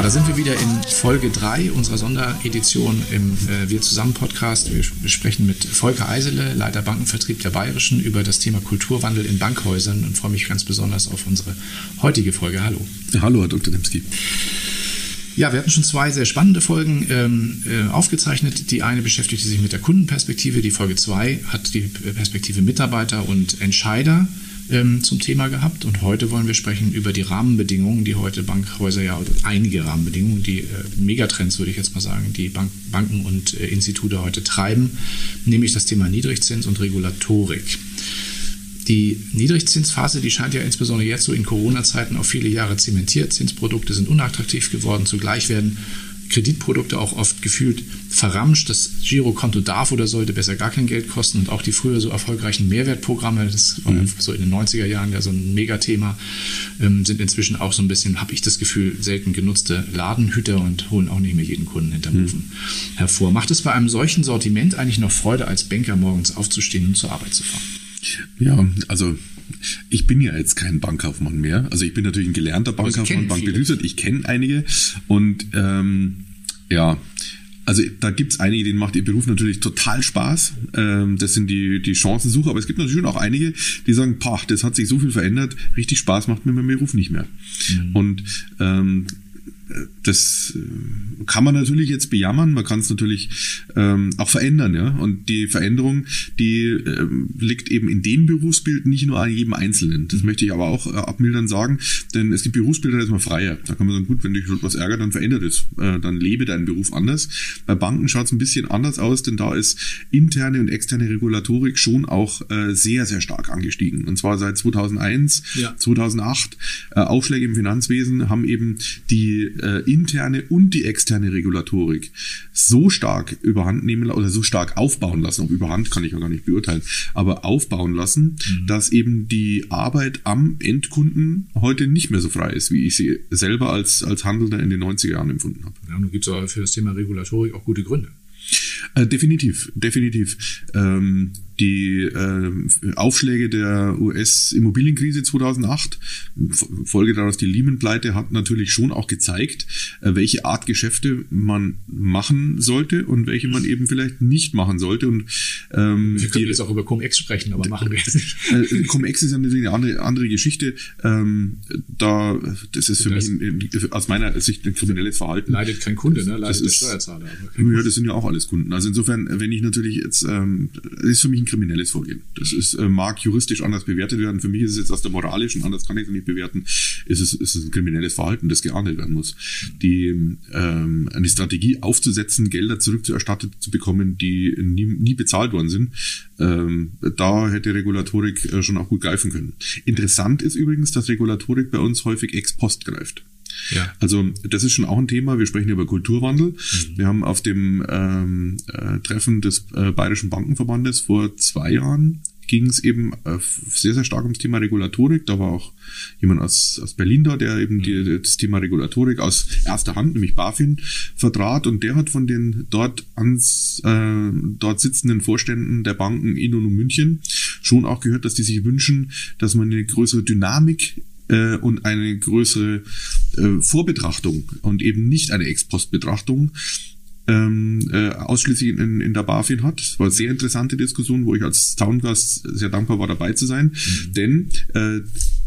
Ja, da sind wir wieder in Folge 3 unserer Sonderedition im äh, Wir zusammen Podcast. Wir, wir sprechen mit Volker Eisele, Leiter Bankenvertrieb der Bayerischen, über das Thema Kulturwandel in Bankhäusern und freue mich ganz besonders auf unsere heutige Folge. Hallo. Ja, hallo, Herr Dr. Demski. Ja, wir hatten schon zwei sehr spannende Folgen ähm, äh, aufgezeichnet. Die eine beschäftigte sich mit der Kundenperspektive, die Folge 2 hat die Perspektive Mitarbeiter und Entscheider ähm, zum Thema gehabt. Und heute wollen wir sprechen über die Rahmenbedingungen, die heute Bankhäuser ja, oder einige Rahmenbedingungen, die äh, Megatrends, würde ich jetzt mal sagen, die Bank, Banken und äh, Institute heute treiben, nämlich das Thema Niedrigzins und Regulatorik. Die Niedrigzinsphase, die scheint ja insbesondere jetzt so in Corona-Zeiten auf viele Jahre zementiert. Zinsprodukte sind unattraktiv geworden. Zugleich werden Kreditprodukte auch oft gefühlt verramscht. Das Girokonto darf oder sollte besser gar kein Geld kosten. Und auch die früher so erfolgreichen Mehrwertprogramme, das war mhm. so in den 90er Jahren ja so ein Megathema, ähm, sind inzwischen auch so ein bisschen, habe ich das Gefühl, selten genutzte Ladenhüter und holen auch nicht mehr jeden Kunden hinterm mhm. Ofen hervor. Macht es bei einem solchen Sortiment eigentlich noch Freude, als Banker morgens aufzustehen und zur Arbeit zu fahren? Ja, also ich bin ja jetzt kein Bankkaufmann mehr. Also ich bin natürlich ein gelernter Bankkaufmann, Bankbetriebswirt. Ich kenne einige und ähm, ja, also da gibt's einige, denen macht ihr Beruf natürlich total Spaß. Ähm, das sind die, die Chancensucher, aber es gibt natürlich auch einige, die sagen, pah, das hat sich so viel verändert, richtig Spaß macht mir mein Beruf nicht mehr. Mhm. Und ähm, das äh, kann man natürlich jetzt bejammern, man kann es natürlich ähm, auch verändern, ja. Und die Veränderung, die ähm, liegt eben in dem Berufsbild, nicht nur an jedem Einzelnen. Das möchte ich aber auch äh, abmildern sagen, denn es gibt Berufsbilder, da ist man freier. Da kann man sagen, gut, wenn dich was ärgert, dann verändert es. Äh, dann lebe deinen Beruf anders. Bei Banken schaut es ein bisschen anders aus, denn da ist interne und externe Regulatorik schon auch äh, sehr, sehr stark angestiegen. Und zwar seit 2001, ja. 2008. Äh, Aufschläge im Finanzwesen haben eben die äh, interne und die externe Regulatorik so stark überhand nehmen oder so stark aufbauen lassen, ob überhand kann ich ja gar nicht beurteilen, aber aufbauen lassen, mhm. dass eben die Arbeit am Endkunden heute nicht mehr so frei ist, wie ich sie selber als, als Handelnder in den 90er Jahren empfunden habe. Ja, und nun gibt es aber für das Thema Regulatorik auch gute Gründe. Äh, definitiv, definitiv. Ähm, die äh, Aufschläge der US-Immobilienkrise 2008, Folge daraus die Lehman-Pleite, hat natürlich schon auch gezeigt, äh, welche Art Geschäfte man machen sollte und welche man eben vielleicht nicht machen sollte. Und, ähm, wir können die, jetzt auch über Cum-Ex sprechen, aber machen wir jetzt nicht. Äh, Cum-Ex ist natürlich eine andere, andere Geschichte. Ähm, da, das ist für das mich ein, aus meiner Sicht ein kriminelles Verhalten. Leidet kein Kunde, ne? leidet das der ist, Steuerzahler. ja, das sind ja auch alles Kunden. Also insofern, wenn ich natürlich jetzt, ähm, ist für mich ein kriminelles Vorgehen. Das ist, äh, mag juristisch anders bewertet werden. Für mich ist es jetzt aus der moralischen, anders kann ich es nicht bewerten, ist es, ist ein kriminelles Verhalten, das geahndet werden muss. Die, ähm, eine Strategie aufzusetzen, Gelder zurückzuerstattet zu bekommen, die nie, nie bezahlt worden sind, ähm, da hätte Regulatorik äh, schon auch gut greifen können. Interessant ist übrigens, dass Regulatorik bei uns häufig ex post greift. Ja. Also das ist schon auch ein Thema. Wir sprechen über Kulturwandel. Mhm. Wir haben auf dem ähm, äh, Treffen des äh, Bayerischen Bankenverbandes vor zwei Jahren ging es eben äh, sehr, sehr stark ums Thema Regulatorik. Da war auch jemand aus, aus Berlin da, der eben die, mhm. das Thema Regulatorik aus erster Hand, nämlich BaFin, vertrat. Und der hat von den dort, ans, äh, dort sitzenden Vorständen der Banken in und um München schon auch gehört, dass die sich wünschen, dass man eine größere Dynamik äh, und eine größere äh, Vorbetrachtung und eben nicht eine Ex-Post-Betrachtung ähm, äh, ausschließlich in, in der BaFin hat. Das war eine sehr interessante Diskussion, wo ich als Town-Gast sehr dankbar war, dabei zu sein. Mhm. Denn äh,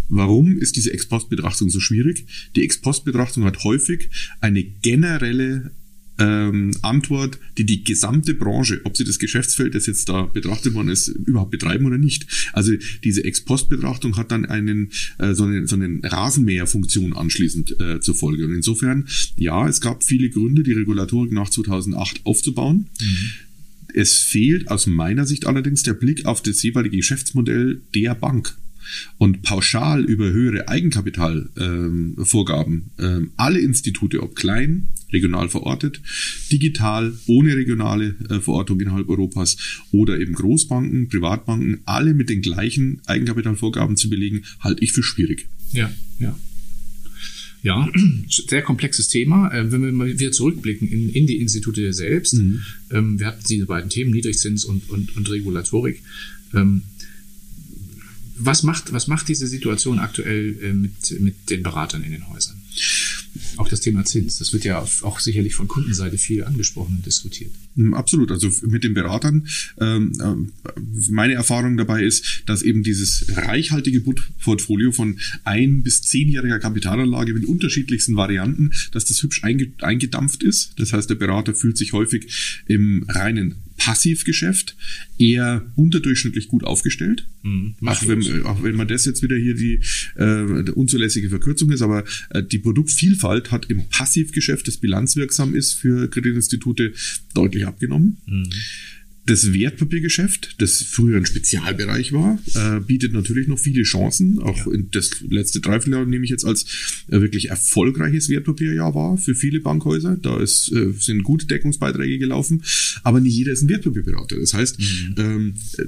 Warum ist diese Ex-Post-Betrachtung so schwierig? Die Ex-Post-Betrachtung hat häufig eine generelle ähm, Antwort, die die gesamte Branche, ob sie das Geschäftsfeld, das jetzt da betrachtet worden ist, überhaupt betreiben oder nicht. Also diese Ex-Post-Betrachtung hat dann einen äh, so eine, so eine Rasenmäherfunktion anschließend äh, zur Folge. Und insofern, ja, es gab viele Gründe, die Regulatorik nach 2008 aufzubauen. Mhm. Es fehlt aus meiner Sicht allerdings der Blick auf das jeweilige Geschäftsmodell der Bank und pauschal über höhere Eigenkapitalvorgaben ähm, ähm, alle Institute, ob klein, regional verortet, digital, ohne regionale äh, Verortung innerhalb Europas oder eben Großbanken, Privatbanken, alle mit den gleichen Eigenkapitalvorgaben zu belegen, halte ich für schwierig. Ja, ja. Ja, sehr komplexes Thema. Äh, wenn wir mal wieder zurückblicken in, in die Institute selbst, mhm. ähm, wir hatten diese beiden Themen, Niedrigzins und, und, und Regulatorik. Was macht, was macht diese Situation aktuell äh, mit, mit den Beratern in den Häusern? Auch das Thema Zins, das wird ja auch sicherlich von Kundenseite viel angesprochen und diskutiert. Hm, absolut. Also mit den Beratern, ähm, äh, meine Erfahrung dabei ist, dass eben dieses reichhaltige Portfolio von ein bis zehnjähriger Kapitalanlage mit unterschiedlichsten Varianten, dass das hübsch eingedampft ist. Das heißt, der Berater fühlt sich häufig im reinen Passivgeschäft eher unterdurchschnittlich gut aufgestellt. Mhm, auch, wenn, auch wenn man das jetzt wieder hier die äh, unzulässige Verkürzung ist, aber äh, die Produktvielfalt hat im Passivgeschäft, das bilanzwirksam ist für Kreditinstitute, deutlich abgenommen. Mhm. Das Wertpapiergeschäft, das früher ein Spezialbereich war, äh, bietet natürlich noch viele Chancen. Auch ja. das letzte Dreivierteljahr nehme ich jetzt als äh, wirklich erfolgreiches Wertpapierjahr war für viele Bankhäuser. Da ist, äh, sind gute Deckungsbeiträge gelaufen, aber nicht jeder ist ein Wertpapierberater. Das heißt, mhm. ähm, äh,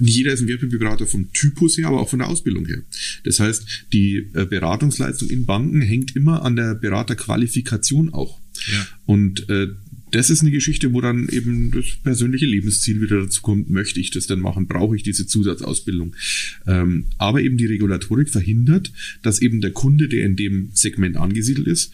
nicht jeder ist ein Wertpapierberater vom Typus her, aber auch von der Ausbildung her. Das heißt, die äh, Beratungsleistung in Banken hängt immer an der Beraterqualifikation auch. Ja. Und äh, das ist eine Geschichte, wo dann eben das persönliche Lebensziel wieder dazu kommt, möchte ich das denn machen, brauche ich diese Zusatzausbildung. Ähm, aber eben die Regulatorik verhindert, dass eben der Kunde, der in dem Segment angesiedelt ist,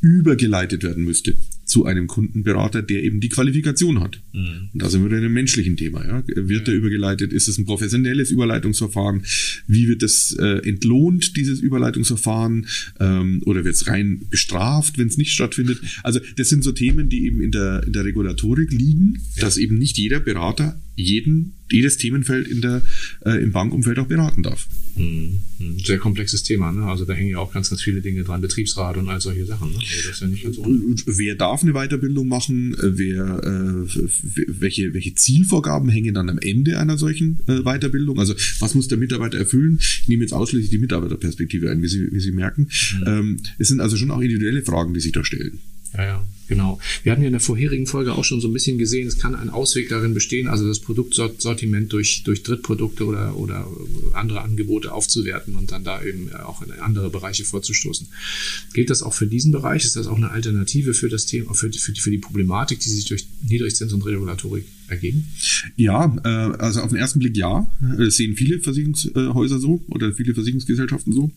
übergeleitet werden müsste zu einem Kundenberater, der eben die Qualifikation hat. Mhm. Und da sind wir in einem menschlichen Thema. Ja? Wird ja. er übergeleitet? Ist es ein professionelles Überleitungsverfahren? Wie wird das äh, entlohnt, dieses Überleitungsverfahren? Ähm, oder wird es rein bestraft, wenn es nicht stattfindet? Also das sind so Themen, die eben in der, in der Regulatorik liegen, ja. dass eben nicht jeder Berater jeden, jedes Themenfeld in der, äh, im Bankumfeld auch beraten darf. Mhm. Sehr komplexes Thema, ne? Also da hängen ja auch ganz, ganz viele Dinge dran, Betriebsrat und all solche Sachen. Ne? Also das ist ja nicht ganz Wer darf eine Weiterbildung machen? Wer, äh, welche, welche Zielvorgaben hängen dann am Ende einer solchen äh, Weiterbildung? Also was muss der Mitarbeiter erfüllen? Ich nehme jetzt ausschließlich die Mitarbeiterperspektive ein, wie Sie, wie Sie merken. Mhm. Ähm, es sind also schon auch individuelle Fragen, die sich da stellen. Ja, ja. Genau. Wir hatten ja in der vorherigen Folge auch schon so ein bisschen gesehen, es kann ein Ausweg darin bestehen, also das Produktsortiment durch, durch Drittprodukte oder, oder andere Angebote aufzuwerten und dann da eben auch in andere Bereiche vorzustoßen. Gilt das auch für diesen Bereich? Ist das auch eine Alternative für das Thema, für die, für für die Problematik, die sich durch Niedrigzins und Regulatorik ergeben? Ja, äh, also auf den ersten Blick ja. Das sehen viele Versicherungshäuser so oder viele Versicherungsgesellschaften so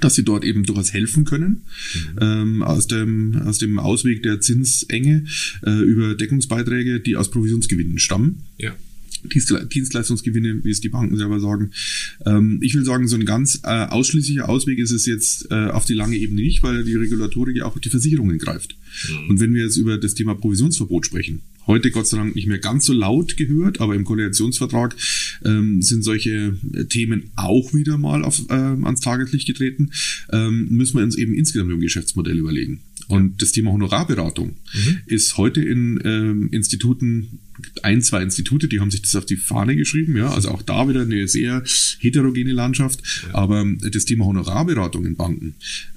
dass sie dort eben durchaus helfen können. Mhm. Ähm, aus, dem, aus dem Ausweg der Zinsenge äh, über Deckungsbeiträge, die aus Provisionsgewinnen stammen. Ja. Dienstleistungsgewinne, wie es die Banken selber sagen. Ähm, ich will sagen, so ein ganz äh, ausschließlicher Ausweg ist es jetzt äh, auf die lange Ebene nicht, weil die Regulatorik ja auch auf die Versicherungen greift. Mhm. Und wenn wir jetzt über das Thema Provisionsverbot sprechen, heute Gott sei Dank nicht mehr ganz so laut gehört, aber im Koalitionsvertrag ähm, sind solche äh, Themen auch wieder mal auf, ähm, ans Tageslicht getreten, ähm, müssen wir uns eben insgesamt im Geschäftsmodell überlegen. Und das Thema Honorarberatung mhm. ist heute in ähm, Instituten, ein, zwei Institute, die haben sich das auf die Fahne geschrieben, ja, also auch da wieder eine sehr heterogene Landschaft. Ja. Aber das Thema Honorarberatung in Banken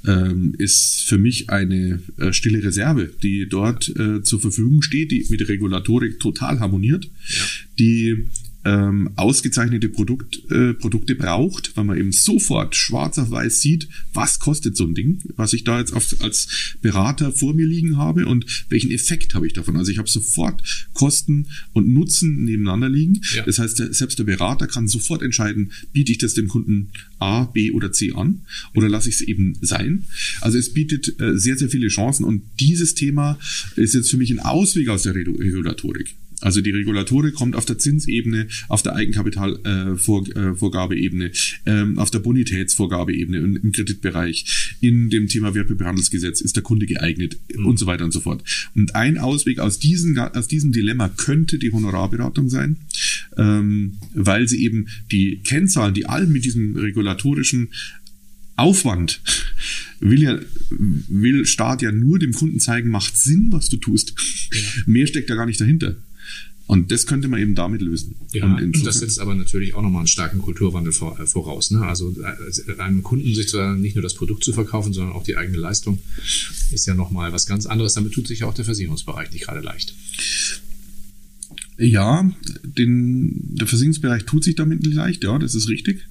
ähm, ist für mich eine äh, stille Reserve, die dort äh, zur Verfügung steht, die mit der Regulatorik total harmoniert, ja. die ähm, ausgezeichnete Produkt, äh, Produkte braucht, weil man eben sofort schwarz auf weiß sieht, was kostet so ein Ding, was ich da jetzt auf, als Berater vor mir liegen habe und welchen Effekt habe ich davon. Also ich habe sofort Kosten und Nutzen nebeneinander liegen. Ja. Das heißt, der, selbst der Berater kann sofort entscheiden, biete ich das dem Kunden A, B oder C an oder lasse ich es eben sein. Also es bietet äh, sehr, sehr viele Chancen und dieses Thema ist jetzt für mich ein Ausweg aus der Regulatorik. Also die Regulatorik kommt auf der Zinsebene, auf der Eigenkapitalvorgabeebene, äh, ähm, auf der Bonitätsvorgabeebene und im Kreditbereich, in dem Thema Wertpapierhandelsgesetz ist der Kunde geeignet mhm. und so weiter und so fort. Und ein Ausweg aus, diesen, aus diesem Dilemma könnte die Honorarberatung sein, ähm, weil sie eben die Kennzahlen, die all mit diesem regulatorischen Aufwand will ja, will Staat ja nur dem Kunden zeigen, macht Sinn, was du tust. Ja. Mehr steckt da gar nicht dahinter. Und das könnte man eben damit lösen. Ja, und, das setzt aber natürlich auch nochmal einen starken Kulturwandel äh, voraus. Ne? Also äh, einem Kunden sich nicht nur das Produkt zu verkaufen, sondern auch die eigene Leistung ist ja nochmal was ganz anderes. Damit tut sich ja auch der Versicherungsbereich nicht gerade leicht. Ja, den, der Versicherungsbereich tut sich damit nicht leicht, ja, das ist richtig.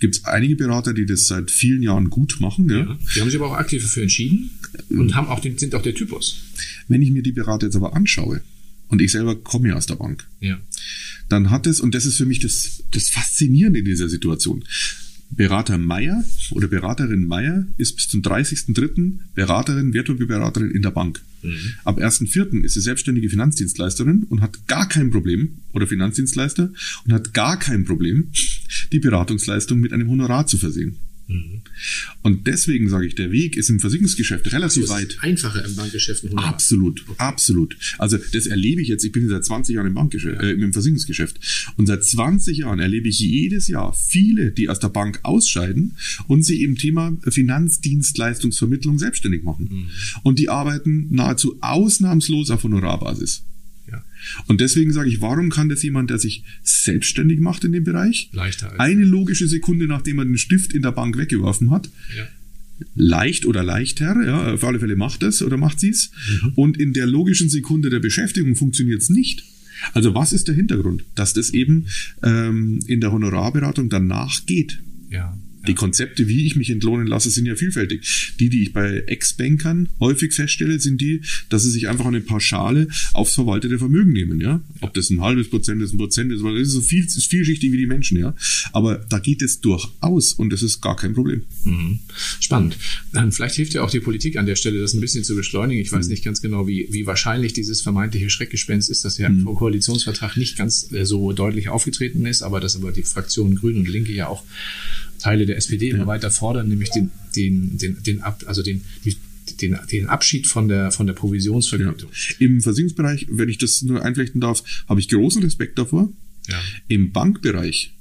Gibt es einige Berater, die das seit vielen Jahren gut machen. Ja. ja die haben sich aber auch aktiv dafür entschieden und haben auch den, sind auch der Typus. Wenn ich mir die Berater jetzt aber anschaue, und ich selber komme ja aus der Bank. Ja. Dann hat es, und das ist für mich das, das Faszinierende in dieser Situation, Berater Meier oder Beraterin Meier ist bis zum 30.03. Beraterin, Wertpapierberaterin in der Bank. Mhm. Ab 1.04. ist sie selbstständige Finanzdienstleisterin und hat gar kein Problem, oder Finanzdienstleister, und hat gar kein Problem, die Beratungsleistung mit einem Honorar zu versehen. Mhm. Und deswegen sage ich, der Weg ist im Versicherungsgeschäft relativ so, weit. Einfacher im Bankgeschäft. Absolut, okay. absolut. Also das erlebe ich jetzt. Ich bin seit 20 Jahren im Bankgeschäft, äh, im Versicherungsgeschäft. Und seit 20 Jahren erlebe ich jedes Jahr viele, die aus der Bank ausscheiden und sich im Thema Finanzdienstleistungsvermittlung selbstständig machen. Mhm. Und die arbeiten nahezu ausnahmslos auf Honorarbasis. Und deswegen sage ich, warum kann das jemand, der sich selbstständig macht in dem Bereich, leichter eine logische Sekunde, nachdem er den Stift in der Bank weggeworfen hat, ja. leicht oder leichter, ja, auf alle Fälle macht es oder macht sie es. Mhm. Und in der logischen Sekunde der Beschäftigung funktioniert es nicht. Also was ist der Hintergrund? Dass das eben ähm, in der Honorarberatung danach geht. Ja. Die Konzepte, wie ich mich entlohnen lasse, sind ja vielfältig. Die, die ich bei Ex-Bankern häufig feststelle, sind die, dass sie sich einfach eine Pauschale aufs verwaltete Vermögen nehmen, ja. Ob das ein halbes Prozent ist, ein Prozent ist, weil das ist so viel, ist vielschichtig wie die Menschen, ja. Aber da geht es durchaus und das ist gar kein Problem. Mhm. Spannend. Dann vielleicht hilft ja auch die Politik an der Stelle, das ein bisschen zu beschleunigen. Ich weiß mhm. nicht ganz genau, wie, wie wahrscheinlich dieses vermeintliche Schreckgespenst ist, dass ja mhm. im Koalitionsvertrag nicht ganz äh, so deutlich aufgetreten ist, aber dass aber die Fraktionen Grün und Linke ja auch Teile der SPD immer weiter fordern, nämlich den, den, den, den Ab, also den, die, den, den Abschied von der, von der Provisionsvergütung. Ja. Im Versicherungsbereich, wenn ich das nur einflechten darf, habe ich großen Respekt davor. Ja. Im Bankbereich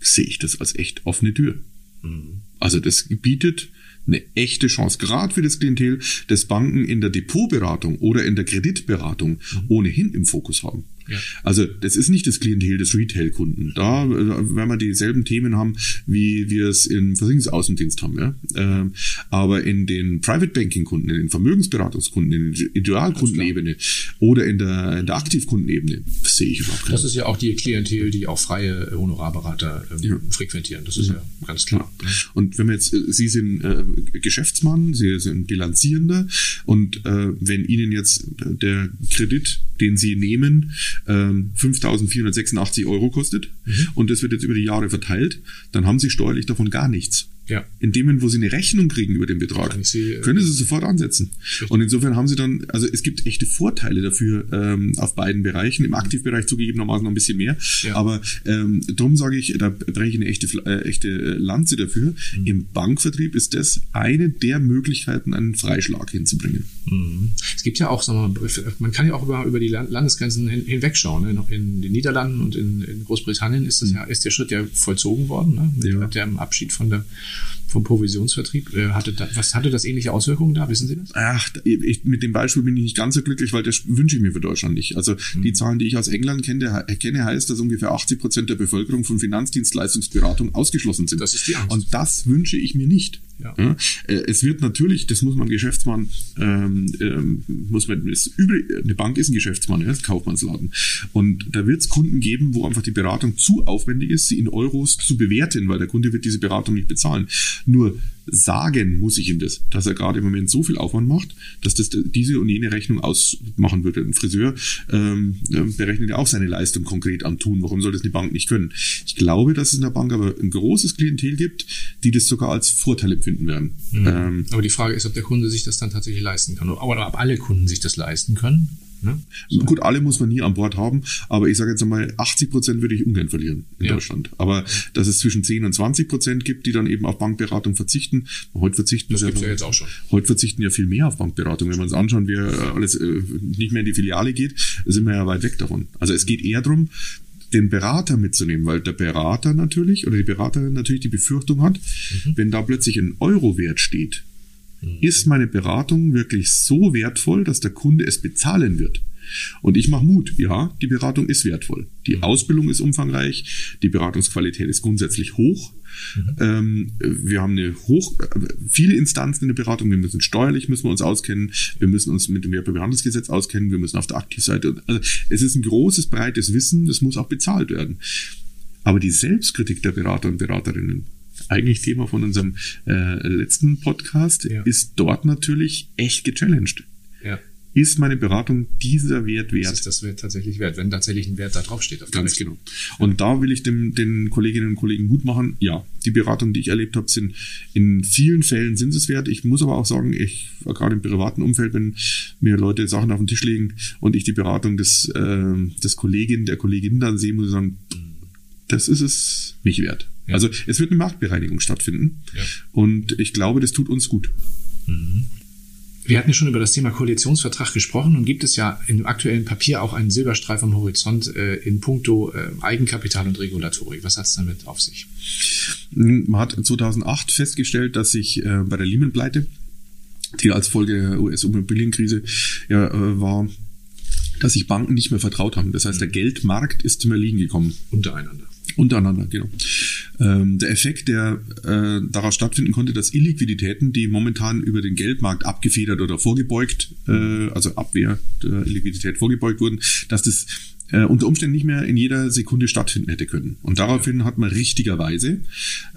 sehe ich das als echt offene Tür. Mhm. Also das bietet eine echte Chance, gerade für das Klientel, das Banken in der Depotberatung oder in der Kreditberatung ohnehin im Fokus haben. Ja. Also das ist nicht das Klientel des Retail-Kunden. Da äh, werden wir dieselben Themen haben, wie wir es im Versicherungsaußendienst haben. Ja? Ähm, aber in den Private Banking-Kunden, in den Vermögensberatungskunden, in der Idealkundenebene oder in der, in der Aktivkundenebene sehe ich überhaupt keine. Das ist ja auch die Klientel, die auch freie Honorarberater ähm, ja. frequentieren. Das ist ja, ganz klar. Und wenn wir jetzt, äh, Sie sind äh, Geschäftsmann, Sie sind Bilanzierender und äh, wenn Ihnen jetzt der Kredit, den Sie nehmen, ähm, 5.486 Euro kostet mhm. und das wird jetzt über die Jahre verteilt, dann haben Sie steuerlich davon gar nichts. Ja. In dem Moment, wo Sie eine Rechnung kriegen über den Betrag, Sie, äh, können Sie sofort ansetzen. Richtig. Und insofern haben Sie dann, also es gibt echte Vorteile dafür ähm, auf beiden Bereichen. Im Aktivbereich zugegebenermaßen noch ein bisschen mehr. Ja. Aber ähm, darum sage ich, da breche ich eine echte, äh, echte Lanze dafür. Mhm. Im Bankvertrieb ist das eine der Möglichkeiten, einen Freischlag hinzubringen. Mhm. Es gibt ja auch, sagen wir man kann ja auch über, über die Landesgrenzen hin, hinwegschauen. Ne? In den Niederlanden und in, in Großbritannien ist, das mhm. ja, ist der Schritt ja vollzogen worden, ne? mit ja. dem Abschied von der vom Provisionsvertrieb. Äh, hatte da, was hatte das ähnliche Auswirkungen da? Wissen Sie das? Ach, ich, mit dem Beispiel bin ich nicht ganz so glücklich, weil das wünsche ich mir für Deutschland nicht. Also mhm. die Zahlen, die ich aus England kenne, kenne, heißt, dass ungefähr 80 Prozent der Bevölkerung von Finanzdienstleistungsberatung ausgeschlossen sind. Das ist die Angst. Und das wünsche ich mir nicht. Ja. Äh, es wird natürlich, das muss man Geschäftsmann, ähm, ähm, muss man, ist übrig, eine Bank ist ein Geschäftsmann, ja, ist Kaufmannsladen. Und da wird es Kunden geben, wo einfach die Beratung zu aufwendig ist, sie in Euros zu bewerten, weil der Kunde wird diese Beratung nicht bezahlen. Nur sagen muss ich ihm das, dass er gerade im Moment so viel Aufwand macht, dass das diese und jene Rechnung ausmachen würde. Ein Friseur ähm, berechnet ja auch seine Leistung konkret am Tun. Warum soll das eine Bank nicht können? Ich glaube, dass es in der Bank aber ein großes Klientel gibt, die das sogar als Vorteil empfinden werden. Mhm. Ähm, aber die Frage ist, ob der Kunde sich das dann tatsächlich leisten kann oder ob alle Kunden sich das leisten können. Ne? So. Gut, alle muss man nie an Bord haben, aber ich sage jetzt einmal, 80 Prozent würde ich ungern verlieren in ja. Deutschland. Aber dass es zwischen 10 und 20 Prozent gibt, die dann eben auf Bankberatung verzichten. Heute verzichten das ja, ja jetzt auch schon. Heute verzichten ja viel mehr auf Bankberatung. Wenn wir uns anschauen, wer alles äh, nicht mehr in die Filiale geht, sind wir ja weit weg davon. Also es geht eher darum, den Berater mitzunehmen, weil der Berater natürlich oder die Beraterin natürlich die Befürchtung hat, mhm. wenn da plötzlich ein Euro-Wert steht. Ist meine Beratung wirklich so wertvoll, dass der Kunde es bezahlen wird? Und ich mache Mut. Ja, die Beratung ist wertvoll. Die mhm. Ausbildung ist umfangreich. Die Beratungsqualität ist grundsätzlich hoch. Mhm. Ähm, wir haben eine hoch, viele Instanzen in der Beratung. Wir müssen steuerlich müssen wir uns auskennen. Wir müssen uns mit dem Werbebehandlungsgesetz auskennen. Wir müssen auf der Aktivseite. Also es ist ein großes, breites Wissen. Das muss auch bezahlt werden. Aber die Selbstkritik der Berater und Beraterinnen, eigentlich Thema von unserem äh, letzten Podcast, ja. ist dort natürlich echt gechallenged. Ja. ist meine Beratung dieser Wert wert? Ist das Wert tatsächlich wert, wenn tatsächlich ein Wert da drauf steht? Ganz genau. Und da will ich dem, den Kolleginnen und Kollegen Mut machen. Ja, die Beratungen, die ich erlebt habe, sind in vielen Fällen sind es wert. Ich muss aber auch sagen, ich gerade im privaten Umfeld, wenn mir Leute Sachen auf den Tisch legen und ich die Beratung des, äh, des Kollegin, der Kollegin dann sehe, muss ich sagen, das ist es nicht wert. Ja. Also es wird eine Marktbereinigung stattfinden ja. und ich glaube, das tut uns gut. Mhm. Wir hatten ja schon über das Thema Koalitionsvertrag gesprochen und gibt es ja im aktuellen Papier auch einen Silberstreif am Horizont äh, in puncto äh, Eigenkapital und Regulatorik. Was hat es damit auf sich? Man hat 2008 festgestellt, dass sich äh, bei der Lehman-Pleite, die als Folge der US-Immobilienkrise ja, äh, war, dass sich Banken nicht mehr vertraut haben. Das heißt, der mhm. Geldmarkt ist zum Erliegen gekommen. Untereinander. Untereinander, genau. Ähm, der Effekt, der äh, daraus stattfinden konnte, dass Illiquiditäten, die momentan über den Geldmarkt abgefedert oder vorgebeugt, äh, also Abwehr der Illiquidität vorgebeugt wurden, dass das äh, unter Umständen nicht mehr in jeder Sekunde stattfinden hätte können. Und daraufhin hat man richtigerweise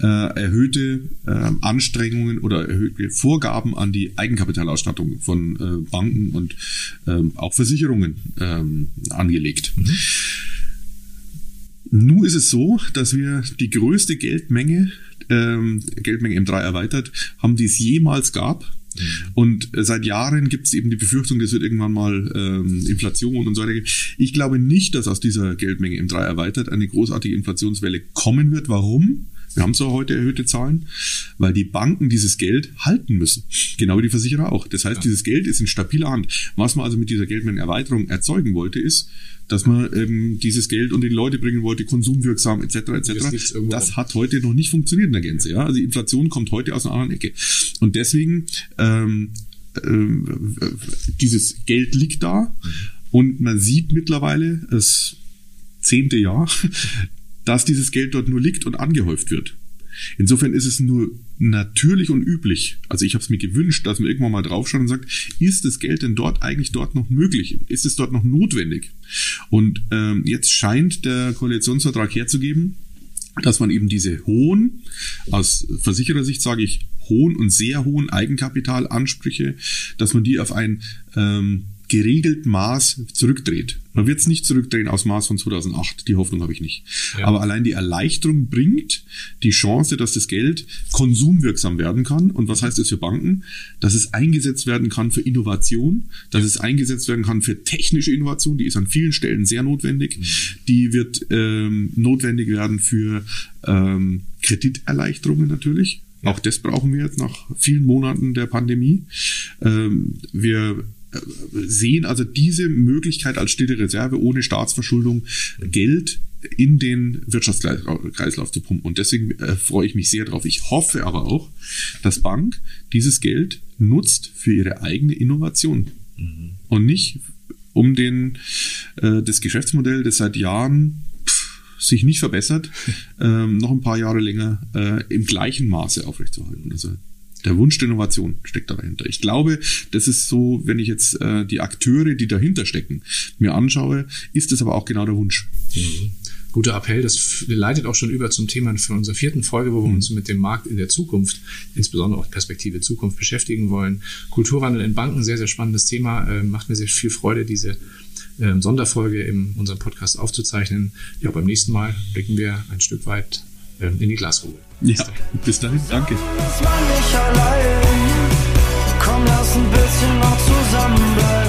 äh, erhöhte äh, Anstrengungen oder erhöhte Vorgaben an die Eigenkapitalausstattung von äh, Banken und äh, auch Versicherungen äh, angelegt. Mhm. Nun ist es so, dass wir die größte Geldmenge, ähm, Geldmenge M3 erweitert, haben, die es jemals gab. Mhm. Und seit Jahren gibt es eben die Befürchtung, das wird irgendwann mal ähm, Inflation und so weiter. Ich glaube nicht, dass aus dieser Geldmenge M3 erweitert eine großartige Inflationswelle kommen wird. Warum? Wir haben zwar heute erhöhte Zahlen, weil die Banken dieses Geld halten müssen. Genau wie die Versicherer auch. Das heißt, ja. dieses Geld ist in stabiler Hand. Was man also mit dieser Geldmengenerweiterung erzeugen wollte, ist, dass man ähm, dieses Geld unter die Leute bringen wollte, konsumwirksam etc. etc. Das hat heute noch nicht funktioniert in der Gänze. Ja? Also die Inflation kommt heute aus einer anderen Ecke. Und deswegen ähm, ähm, dieses Geld liegt da mhm. und man sieht mittlerweile das zehnte Jahr, dass dieses Geld dort nur liegt und angehäuft wird. Insofern ist es nur natürlich und üblich. Also ich habe es mir gewünscht, dass man irgendwann mal draufschaut und sagt, ist das Geld denn dort eigentlich dort noch möglich? Ist es dort noch notwendig? Und ähm, jetzt scheint der Koalitionsvertrag herzugeben, dass man eben diese hohen, aus Versicherersicht sage ich, hohen und sehr hohen Eigenkapitalansprüche, dass man die auf ein ähm, geregelt Maß zurückdreht. Man wird es nicht zurückdrehen aus Maß von 2008, die Hoffnung habe ich nicht. Ja. Aber allein die Erleichterung bringt die Chance, dass das Geld konsumwirksam werden kann. Und was heißt das für Banken? Dass es eingesetzt werden kann für Innovation, dass ja. es eingesetzt werden kann für technische Innovation, die ist an vielen Stellen sehr notwendig. Mhm. Die wird ähm, notwendig werden für ähm, Krediterleichterungen natürlich. Auch das brauchen wir jetzt nach vielen Monaten der Pandemie. Ähm, wir sehen also diese Möglichkeit als stille Reserve ohne Staatsverschuldung Geld in den Wirtschaftskreislauf zu pumpen. Und deswegen äh, freue ich mich sehr drauf. Ich hoffe aber auch, dass Bank dieses Geld nutzt für ihre eigene Innovation mhm. und nicht um den, äh, das Geschäftsmodell, das seit Jahren sich nicht verbessert, ähm, noch ein paar Jahre länger äh, im gleichen Maße aufrechtzuerhalten. Also der Wunsch der Innovation steckt dahinter. Ich glaube, das ist so, wenn ich jetzt äh, die Akteure, die dahinter stecken, mir anschaue, ist das aber auch genau der Wunsch. Mhm. Guter Appell, das leitet auch schon über zum Thema für unsere vierten Folge, wo wir mhm. uns mit dem Markt in der Zukunft, insbesondere auch Perspektive Zukunft beschäftigen wollen. Kulturwandel in Banken, sehr, sehr spannendes Thema, äh, macht mir sehr viel Freude, diese äh, Sonderfolge in unserem Podcast aufzuzeichnen. Ja, beim nächsten Mal blicken wir ein Stück weit ähm, in die Glaskugel. Ja, bis dahin, danke. Komm, lass ein bisschen noch zusammenbleiben.